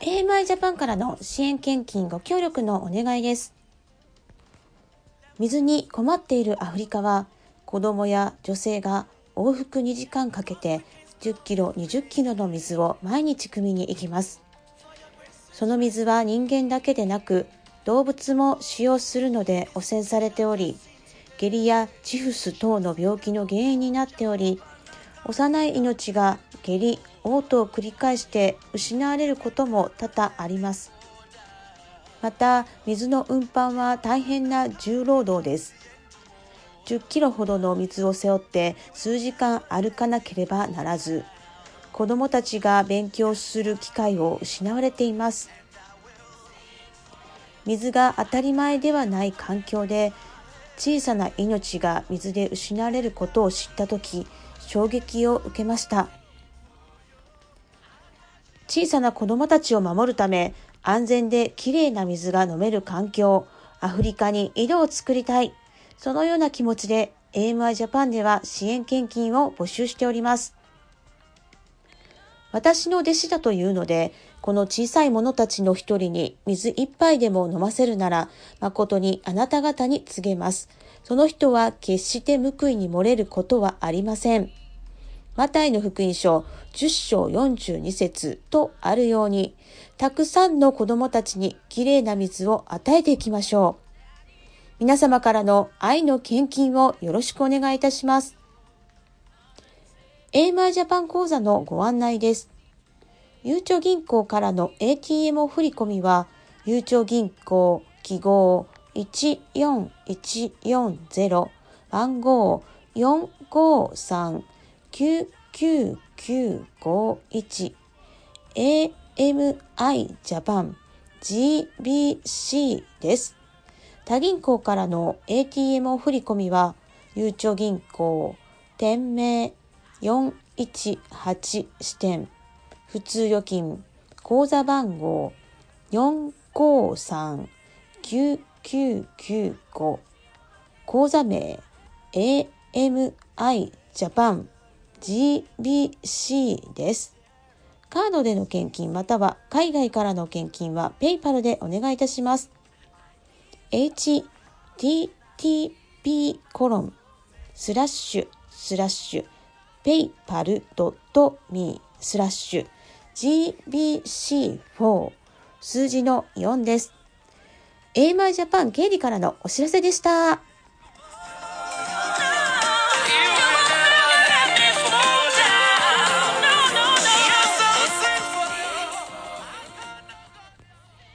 AMI ジャパンからの支援献金ご協力のお願いです。水に困っているアフリカは、子供や女性が往復2時間かけて10キロ、20キロの水を毎日汲みに行きます。その水は人間だけでなく、動物も使用するので汚染されており、下痢やチフス等の病気の原因になっており、幼い命が下痢、嘔吐を繰り返して失われることも多々あります。また、水の運搬は大変な重労働です。10キロほどの水を背負って数時間歩かなければならず、子どもたちが勉強する機会を失われています。水が当たり前ではない環境で、小さな命が水で失われることを知ったとき、衝撃を受けました。小さな子供たちを守るため、安全できれいな水が飲める環境、アフリカに井戸を作りたい。そのような気持ちで AMI ジャパンでは支援献金を募集しております。私の弟子だというので、この小さい者たちの一人に水一杯でも飲ませるなら、誠にあなた方に告げます。その人は決して報いに漏れることはありません。マタイの福音書10章42節とあるように、たくさんの子供たちにきれいな水を与えていきましょう。皆様からの愛の献金をよろしくお願いいたします。AMI ジャパン講座のご案内です。ゆうちょ銀行からの ATM 振込は、ゆうちょ銀行記号14140番号453-99951 AMI ジャパン GBC です。他銀行からの ATM 振込は、ゆうちょ銀行店名418支店普通預金口座番号453-9995口座名 AMI ジャパン GBC です。カードでの献金または海外からの献金は PayPal でお願いいたします。http コロンスラッシュスラッシュ paypal.me スラッシュ gbc4 数字の4です。AMI ジャパン経理からのお知らせでした。